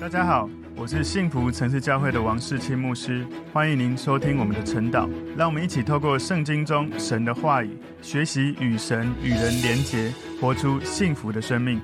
大家好，我是幸福城市教会的王世清牧师，欢迎您收听我们的晨祷。让我们一起透过圣经中神的话语，学习与神与人连结，活出幸福的生命。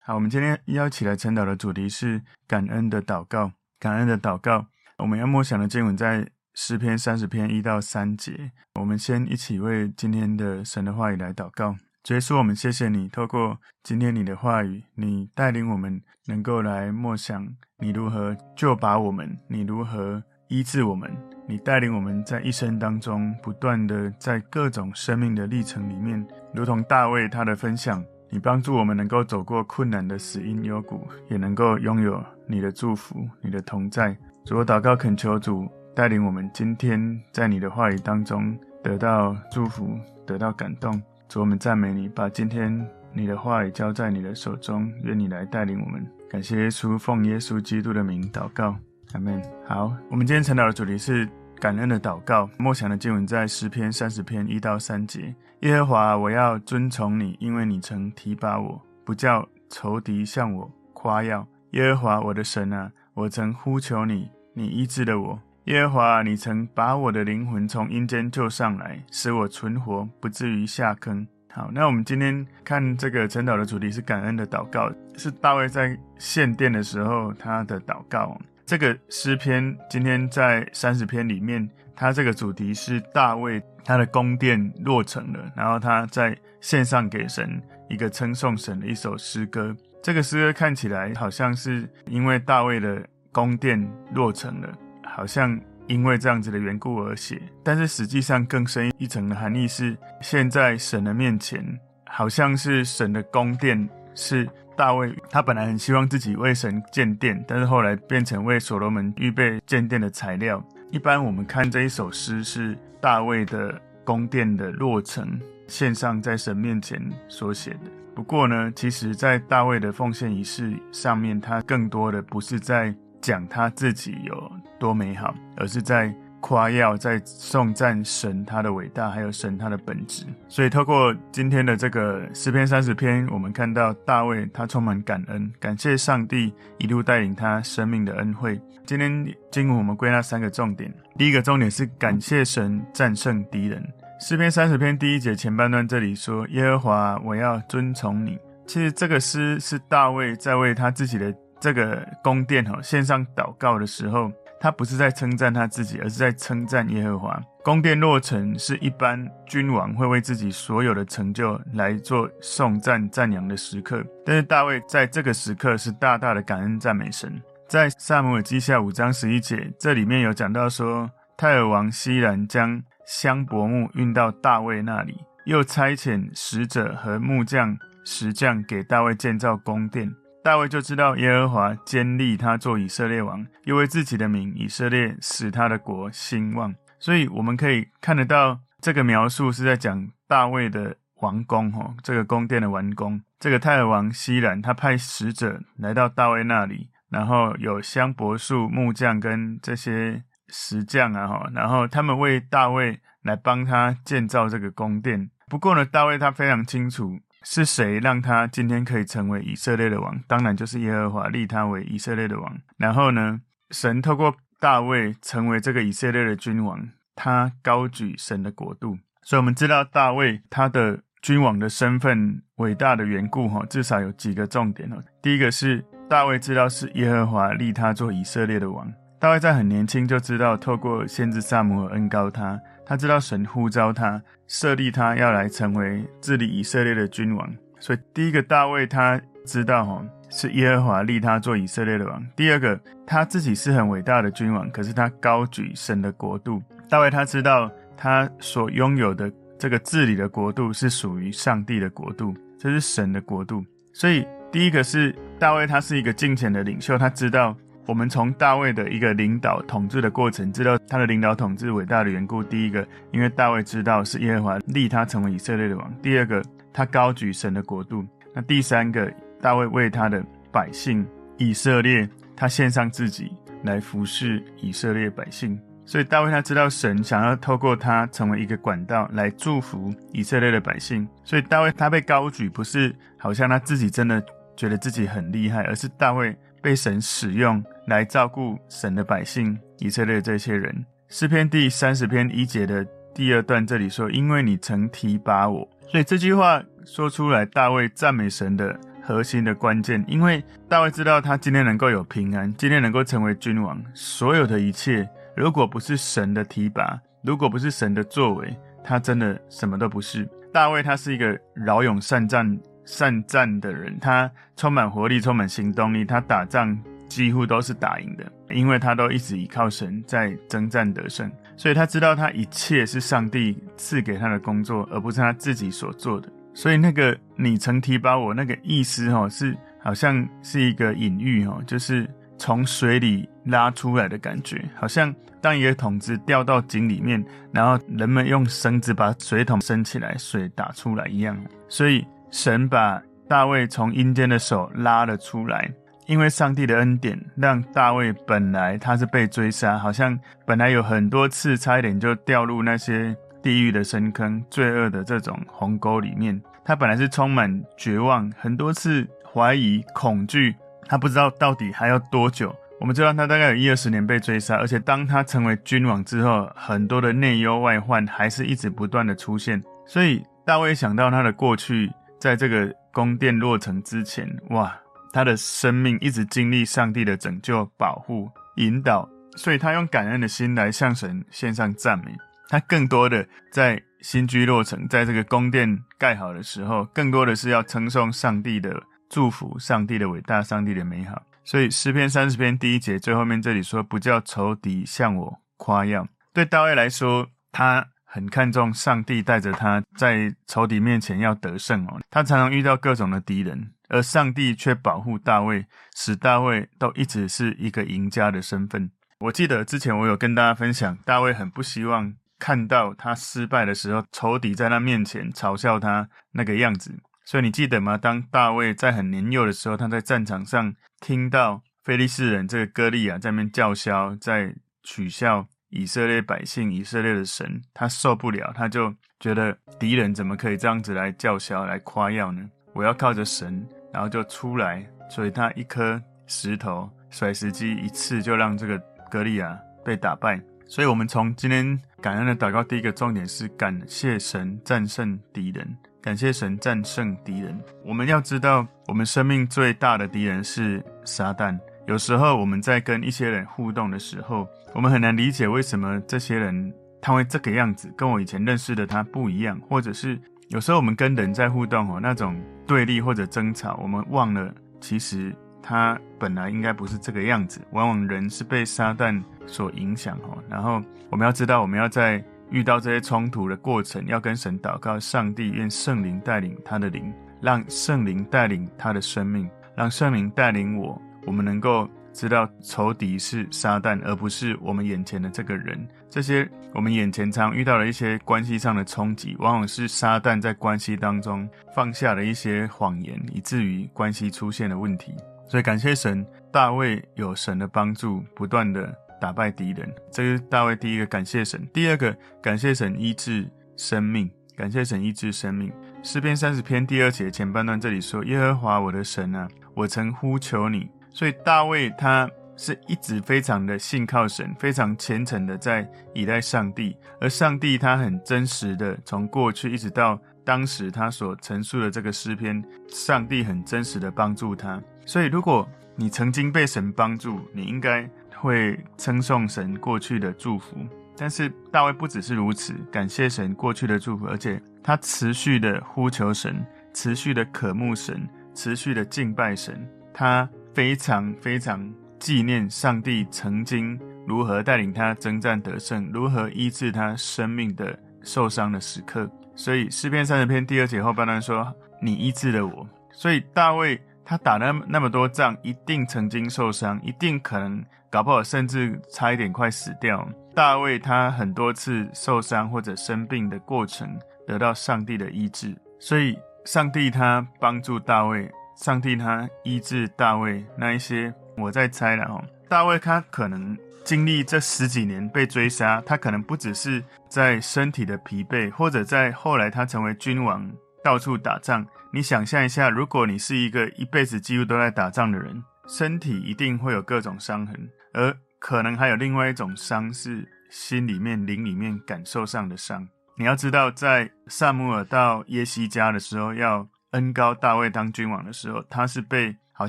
好，我们今天要起来晨祷的主题是感恩的祷告。感恩的祷告，我们要默想的经文在诗篇三十篇一到三节。我们先一起为今天的神的话语来祷告。耶稣，我们谢谢你，透过今天你的话语，你带领我们能够来默想你如何救拔我们，你如何医治我们，你带领我们在一生当中不断的在各种生命的历程里面，如同大卫他的分享，你帮助我们能够走过困难的死荫幽谷，也能够拥有你的祝福、你的同在。主，我祷告恳求主带领我们今天在你的话语当中得到祝福，得到感动。主，我们赞美你，把今天你的话语交在你的手中，愿你来带领我们。感谢耶稣，奉耶稣基督的名祷告，阿门。好，我们今天晨祷的主题是感恩的祷告。默想的经文在诗篇三十篇一到三节。耶和华，我要遵从你，因为你曾提拔我，不叫仇敌向我夸耀。耶和华我的神啊，我曾呼求你，你医治了我。耶和华，你曾把我的灵魂从阴间救上来，使我存活，不至于下坑。好，那我们今天看这个晨祷的主题是感恩的祷告，是大卫在献殿的时候他的祷告。这个诗篇今天在三十篇里面，他这个主题是大卫他的宫殿落成了，然后他在献上给神一个称颂神的一首诗歌。这个诗歌看起来好像是因为大卫的宫殿落成了。好像因为这样子的缘故而写，但是实际上更深一层的含义是，现在神的面前，好像是神的宫殿，是大卫他本来很希望自己为神建殿，但是后来变成为所罗门预备建殿的材料。一般我们看这一首诗是大卫的宫殿的落成，献上在神面前所写的。不过呢，其实在大卫的奉献仪式上面，他更多的不是在讲他自己有多美好，而是在夸耀、在颂赞神他的伟大，还有神他的本质。所以，透过今天的这个诗篇三十篇，我们看到大卫他充满感恩，感谢上帝一路带领他生命的恩惠。今天经文我们归纳三个重点，第一个重点是感谢神战胜敌人。诗篇三十篇第一节前半段这里说：“耶和华，我要遵从你。”其实这个诗是大卫在为他自己的。这个宫殿哈，献上祷告的时候，他不是在称赞他自己，而是在称赞耶和华。宫殿落成是一般君王会为自己所有的成就来做颂赞赞扬的时刻，但是大卫在这个时刻是大大的感恩赞美神。在撒母耳记下五章十一节，这里面有讲到说，泰尔王希兰将香柏木运到大卫那里，又差遣使者和木匠、石匠给大卫建造宫殿。大卫就知道耶和华坚立他做以色列王，又为自己的名以色列使他的国兴旺。所以我们可以看得到，这个描述是在讲大卫的王宫，哈，这个宫殿的完工。这个泰尔王希兰他派使者来到大卫那里，然后有香柏树木匠跟这些石匠啊，哈，然后他们为大卫来帮他建造这个宫殿。不过呢，大卫他非常清楚。是谁让他今天可以成为以色列的王？当然就是耶和华立他为以色列的王。然后呢，神透过大卫成为这个以色列的君王，他高举神的国度。所以，我们知道大卫他的君王的身份伟大的缘故，哈，至少有几个重点哦。第一个是大卫知道是耶和华立他做以色列的王。大卫在很年轻就知道，透过先知撒母耳恩膏他。他知道神呼召他，设立他要来成为治理以色列的君王，所以第一个大卫他知道哈是耶和华立他做以色列的王。第二个他自己是很伟大的君王，可是他高举神的国度。大卫他知道他所拥有的这个治理的国度是属于上帝的国度，这是神的国度。所以第一个是大卫他是一个敬虔的领袖，他知道。我们从大卫的一个领导统治的过程，知道他的领导统治伟大的缘故。第一个，因为大卫知道是耶和华立他成为以色列的王；第二个，他高举神的国度；那第三个，大卫为他的百姓以色列，他献上自己来服侍以色列百姓。所以大卫他知道神想要透过他成为一个管道来祝福以色列的百姓。所以大卫他被高举，不是好像他自己真的觉得自己很厉害，而是大卫。被神使用来照顾神的百姓以色列这些人。诗篇第三十篇一节的第二段这里说：“因为你曾提拔我。”所以这句话说出来，大卫赞美神的核心的关键。因为大卫知道他今天能够有平安，今天能够成为君王，所有的一切，如果不是神的提拔，如果不是神的作为，他真的什么都不是。大卫他是一个骁勇善战、善战的人，他充满活力，充满行动力，他打仗几乎都是打赢的，因为他都一直依靠神在征战得胜。所以他知道他一切是上帝赐给他的工作，而不是他自己所做的。所以那个你曾提拔我那个意思哈，是好像是一个隐喻哈，就是从水里拉出来的感觉，好像当一个桶子掉到井里面，然后人们用绳子把水桶升起来，水打出来一样。所以神把大卫从阴间的手拉了出来。因为上帝的恩典，让大卫本来他是被追杀，好像本来有很多次差一点就掉入那些地狱的深坑、罪恶的这种鸿沟里面。他本来是充满绝望，很多次怀疑、恐惧，他不知道到底还要多久。我们知道他大概有一二十年被追杀，而且当他成为君王之后，很多的内忧外患还是一直不断的出现。所以大卫想到他的过去，在这个宫殿落成之前，哇！他的生命一直经历上帝的拯救、保护、引导，所以他用感恩的心来向神献上赞美。他更多的在新居落成，在这个宫殿盖好的时候，更多的是要称颂上帝的祝福、上帝的伟大、上帝的美好。所以诗篇三十篇第一节最后面这里说：“不叫仇敌向我夸耀。”对大卫来说，他很看重上帝带着他在仇敌面前要得胜哦。他常常遇到各种的敌人。而上帝却保护大卫，使大卫都一直是一个赢家的身份。我记得之前我有跟大家分享，大卫很不希望看到他失败的时候，仇敌在他面前嘲笑他那个样子。所以你记得吗？当大卫在很年幼的时候，他在战场上听到非利士人这个歌利亚在那边叫嚣，在取笑以色列百姓、以色列的神，他受不了，他就觉得敌人怎么可以这样子来叫嚣、来夸耀呢？我要靠着神，然后就出来，所以他一颗石头甩石机一次就让这个歌利亚被打败。所以，我们从今天感恩的祷告，第一个重点是感谢神战胜敌人，感谢神战胜敌人。我们要知道，我们生命最大的敌人是撒旦。有时候我们在跟一些人互动的时候，我们很难理解为什么这些人他会这个样子，跟我以前认识的他不一样，或者是。有时候我们跟人在互动哦，那种对立或者争吵，我们忘了其实他本来应该不是这个样子。往往人是被撒旦所影响哦。然后我们要知道，我们要在遇到这些冲突的过程，要跟神祷告，上帝愿圣灵带领他的灵，让圣灵带领他的生命，让圣灵带领我，我们能够。知道仇敌是撒旦，而不是我们眼前的这个人。这些我们眼前常遇到的一些关系上的冲击，往往是撒旦在关系当中放下了一些谎言，以至于关系出现了问题。所以感谢神，大卫有神的帮助，不断的打败敌人。这是大卫第一个感谢神。第二个感谢神医治生命，感谢神医治生命。诗篇三十篇第二节前半段这里说：“耶和华我的神啊，我曾呼求你。”所以大卫他是一直非常的信靠神，非常虔诚的在倚赖上帝，而上帝他很真实的从过去一直到当时他所陈述的这个诗篇，上帝很真实的帮助他。所以如果你曾经被神帮助，你应该会称颂神过去的祝福。但是大卫不只是如此，感谢神过去的祝福，而且他持续的呼求神，持续的渴慕神，持续的敬拜神，他。非常非常纪念上帝曾经如何带领他征战得胜，如何医治他生命的受伤的时刻。所以诗篇三十篇第二节后半段说：“你医治了我。”所以大卫他打了那么多仗，一定曾经受伤，一定可能搞不好甚至差一点快死掉。大卫他很多次受伤或者生病的过程，得到上帝的医治。所以上帝他帮助大卫。上帝他医治大卫那一些，我在猜了哦。大卫他可能经历这十几年被追杀，他可能不只是在身体的疲惫，或者在后来他成为君王，到处打仗。你想象一下，如果你是一个一辈子几乎都在打仗的人，身体一定会有各种伤痕，而可能还有另外一种伤是心里面、灵里面感受上的伤。你要知道，在撒母耳到耶西家的时候，要恩高大卫当君王的时候，他是被好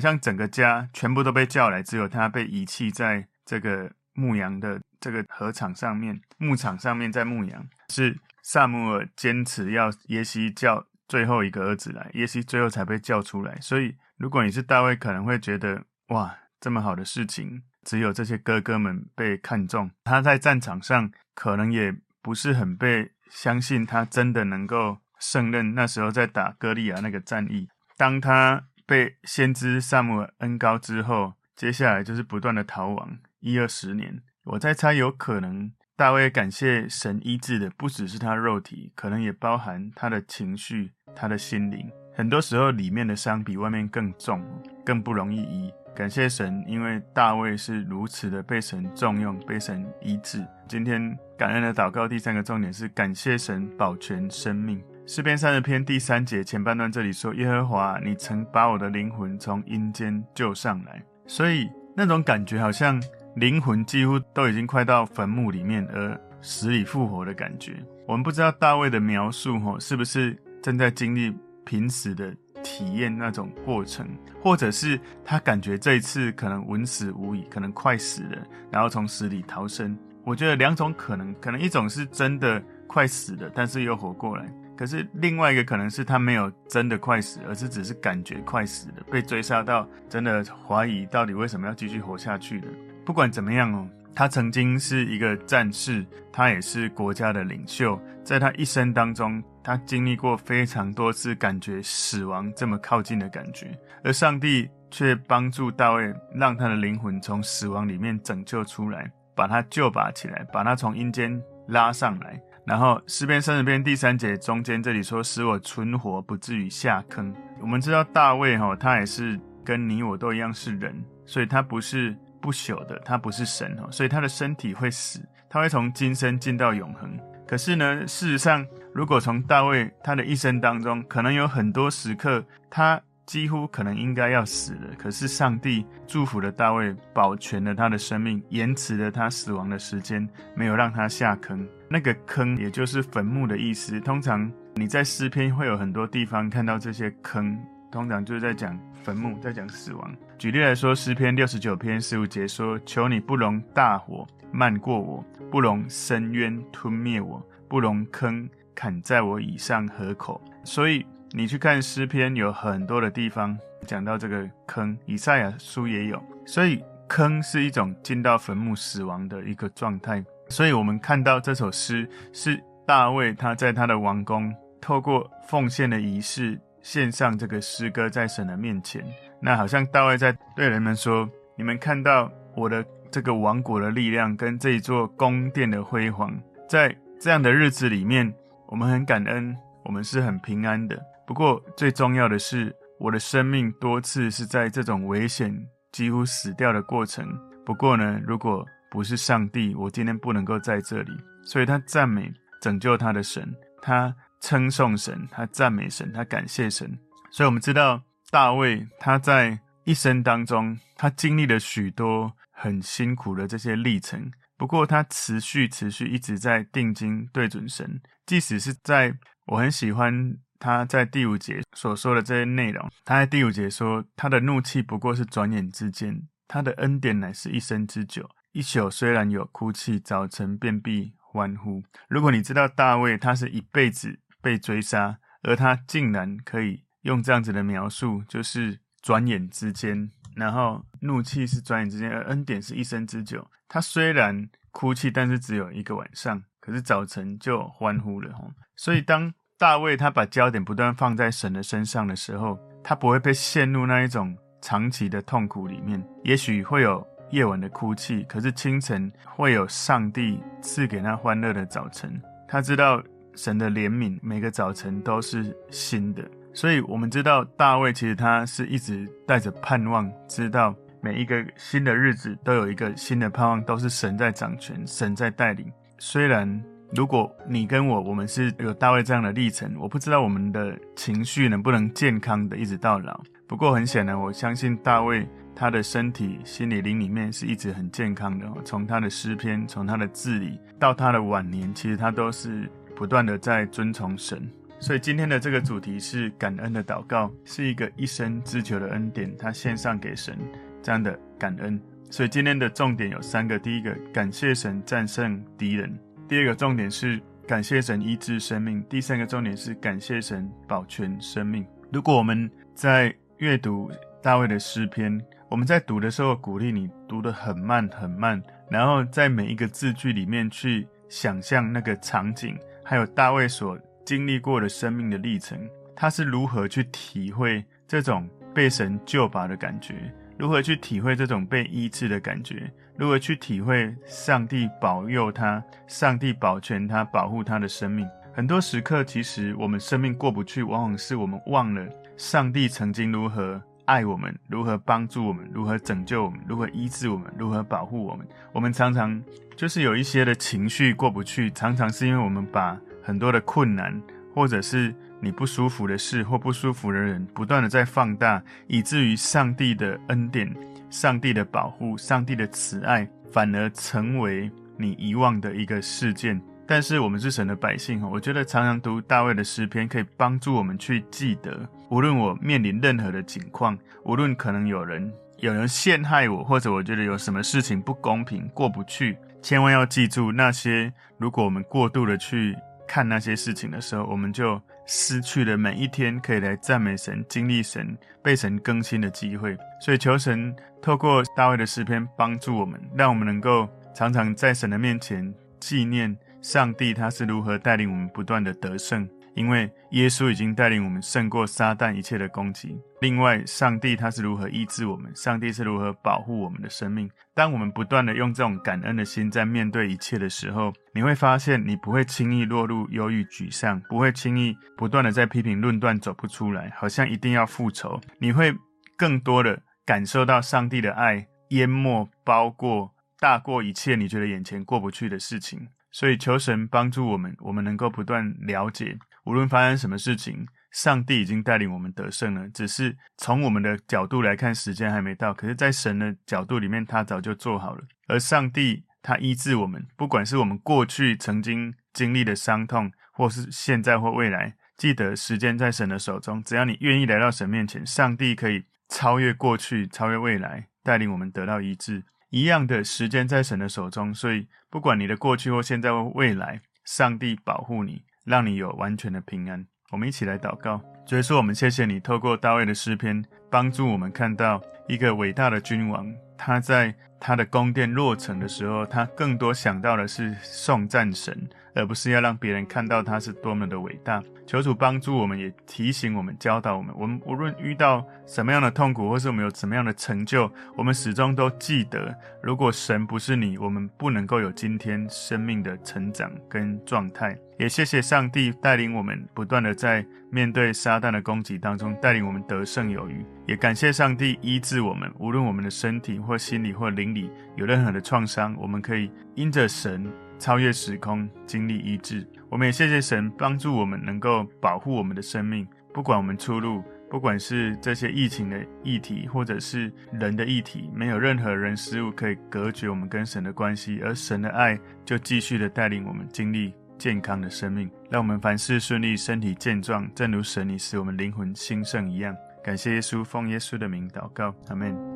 像整个家全部都被叫来，只有他被遗弃在这个牧羊的这个禾场上面、牧场上面在牧羊。是撒母耳坚持要耶西叫最后一个儿子来，耶西最后才被叫出来。所以，如果你是大卫，可能会觉得哇，这么好的事情。只有这些哥哥们被看中，他在战场上可能也不是很被相信，他真的能够胜任。那时候在打歌利亚那个战役，当他被先知撒母耳恩膏之后，接下来就是不断的逃亡一二十年。我在猜，有可能大卫感谢神医治的不只是他肉体，可能也包含他的情绪、他的心灵。很多时候里面的伤比外面更重，更不容易医。感谢神，因为大卫是如此的被神重用，被神医治。今天感恩的祷告第三个重点是感谢神保全生命。诗篇三十篇第三节前半段这里说：“耶和华，你曾把我的灵魂从阴间救上来。”所以那种感觉好像灵魂几乎都已经快到坟墓里面而死里复活的感觉。我们不知道大卫的描述吼是不是正在经历濒死的。体验那种过程，或者是他感觉这一次可能稳死无疑，可能快死了，然后从死里逃生。我觉得两种可能，可能一种是真的快死了，但是又活过来；可是另外一个可能是他没有真的快死，而是只是感觉快死了，被追杀到真的怀疑到底为什么要继续活下去的。不管怎么样哦。他曾经是一个战士，他也是国家的领袖。在他一生当中，他经历过非常多次感觉死亡这么靠近的感觉，而上帝却帮助大卫，让他的灵魂从死亡里面拯救出来，把他救拔起来，把他从阴间拉上来。然后诗篇三十篇第三节中间这里说：“使我存活，不至于下坑。”我们知道大卫哈，他也是跟你我都一样是人，所以他不是。不朽的，他不是神哦，所以他的身体会死，他会从今生进到永恒。可是呢，事实上，如果从大卫他的一生当中，可能有很多时刻，他几乎可能应该要死了，可是上帝祝福了大卫，保全了他的生命，延迟了他死亡的时间，没有让他下坑。那个坑，也就是坟墓的意思。通常你在诗篇会有很多地方看到这些坑。通常就是在讲坟墓，在讲死亡。举例来说，诗篇六十九篇十五节说：“求你不容大火漫过我，不容深渊吞灭我，不容坑砍在我以上河口。”所以你去看诗篇，有很多的地方讲到这个坑。以赛亚书也有，所以坑是一种进到坟墓死亡的一个状态。所以我们看到这首诗是大卫他在他的王宫透过奉献的仪式。献上这个诗歌在神的面前，那好像大卫在对人们说：“你们看到我的这个王国的力量跟这一座宫殿的辉煌，在这样的日子里面，我们很感恩，我们是很平安的。不过最重要的是，我的生命多次是在这种危险、几乎死掉的过程。不过呢，如果不是上帝，我今天不能够在这里。所以他赞美拯救他的神，他。”称颂神，他赞美神，他感谢神。所以，我们知道大卫他在一生当中，他经历了许多很辛苦的这些历程。不过，他持续、持续一直在定睛对准神。即使是在我很喜欢他在第五节所说的这些内容。他在第五节说：“他的怒气不过是转眼之间，他的恩典乃是一生之久。一宿虽然有哭泣，早晨便必欢呼。”如果你知道大卫，他是一辈子。被追杀，而他竟然可以用这样子的描述，就是转眼之间，然后怒气是转眼之间，而恩典是一生之久。他虽然哭泣，但是只有一个晚上，可是早晨就欢呼了。所以当大卫他把焦点不断放在神的身上的时候，他不会被陷入那一种长期的痛苦里面。也许会有夜晚的哭泣，可是清晨会有上帝赐给他欢乐的早晨。他知道。神的怜悯，每个早晨都是新的，所以我们知道大卫其实他是一直带着盼望，知道每一个新的日子都有一个新的盼望，都是神在掌权，神在带领。虽然如果你跟我，我们是有大卫这样的历程，我不知道我们的情绪能不能健康的一直到老。不过很显然，我相信大卫他的身体、心理、灵里面是一直很健康的。从他的诗篇，从他的字里到他的晚年，其实他都是不断的在遵从神。所以今天的这个主题是感恩的祷告，是一个一生之求的恩典，他献上给神这样的感恩。所以今天的重点有三个：第一个，感谢神战胜敌人；第二个重点是感谢神医治生命；第三个重点是感谢神保全生命。如果我们在阅读大卫的诗篇，我们在读的时候鼓励你读得很慢很慢，然后在每一个字句里面去想象那个场景，还有大卫所经历过的生命的历程，他是如何去体会这种被神救拔的感觉？如何去体会这种被医治的感觉？如何去体会上帝保佑他、上帝保全他、保护他的生命？很多时刻，其实我们生命过不去，往往是我们忘了上帝曾经如何爱我们、如何帮助我们、如何拯救我们、如何医治我们、如何保护我们。我们常常就是有一些的情绪过不去，常常是因为我们把很多的困难，或者是你不舒服的事或不舒服的人，不断的在放大，以至于上帝的恩典、上帝的保护、上帝的慈爱，反而成为你遗忘的一个事件。但是我们是神的百姓，我觉得常常读大卫的诗篇，可以帮助我们去记得，无论我面临任何的境况，无论可能有人有人陷害我，或者我觉得有什么事情不公平过不去，千万要记住那些，如果我们过度的去看那些事情的时候，我们就。失去了每一天可以来赞美神、经历神、被神更新的机会，所以求神透过大卫的诗篇帮助我们，让我们能够常常在神的面前纪念上帝，他是如何带领我们不断的得胜。因为耶稣已经带领我们胜过撒旦一切的攻击。另外，上帝他是如何医治我们？上帝是如何保护我们的生命？当我们不断的用这种感恩的心在面对一切的时候，你会发现你不会轻易落入忧郁沮丧，不会轻易不断的在批评论断走不出来，好像一定要复仇。你会更多的感受到上帝的爱淹没、包过、大过一切你觉得眼前过不去的事情。所以求神帮助我们，我们能够不断了解。无论发生什么事情，上帝已经带领我们得胜了。只是从我们的角度来看，时间还没到。可是，在神的角度里面，他早就做好了。而上帝他医治我们，不管是我们过去曾经经历的伤痛，或是现在或未来，记得时间在神的手中。只要你愿意来到神面前，上帝可以超越过去，超越未来，带领我们得到医治。一样的时间在神的手中，所以不管你的过去或现在或未来，上帝保护你。让你有完全的平安。我们一起来祷告，主耶稣，我们谢谢你透过大卫的诗篇，帮助我们看到一个伟大的君王。他在他的宫殿落成的时候，他更多想到的是颂赞神，而不是要让别人看到他是多么的伟大。求主帮助我们，也提醒我们、教导我们。我们无论遇到什么样的痛苦，或是我们有什么样的成就，我们始终都记得，如果神不是你，我们不能够有今天生命的成长跟状态。也谢谢上帝带领我们，不断的在面对撒旦的攻击当中，带领我们得胜有余。也感谢上帝医治我们，无论我们的身体或心理或灵里有任何的创伤，我们可以因着神超越时空，经历医治。我们也谢谢神帮助我们能够保护我们的生命，不管我们出入，不管是这些疫情的议题，或者是人的议题，没有任何人事物可以隔绝我们跟神的关系，而神的爱就继续的带领我们经历健康的生命，让我们凡事顺利，身体健壮，正如神已使我们灵魂兴盛一样。感谢耶稣，奉耶稣的名祷告，阿门。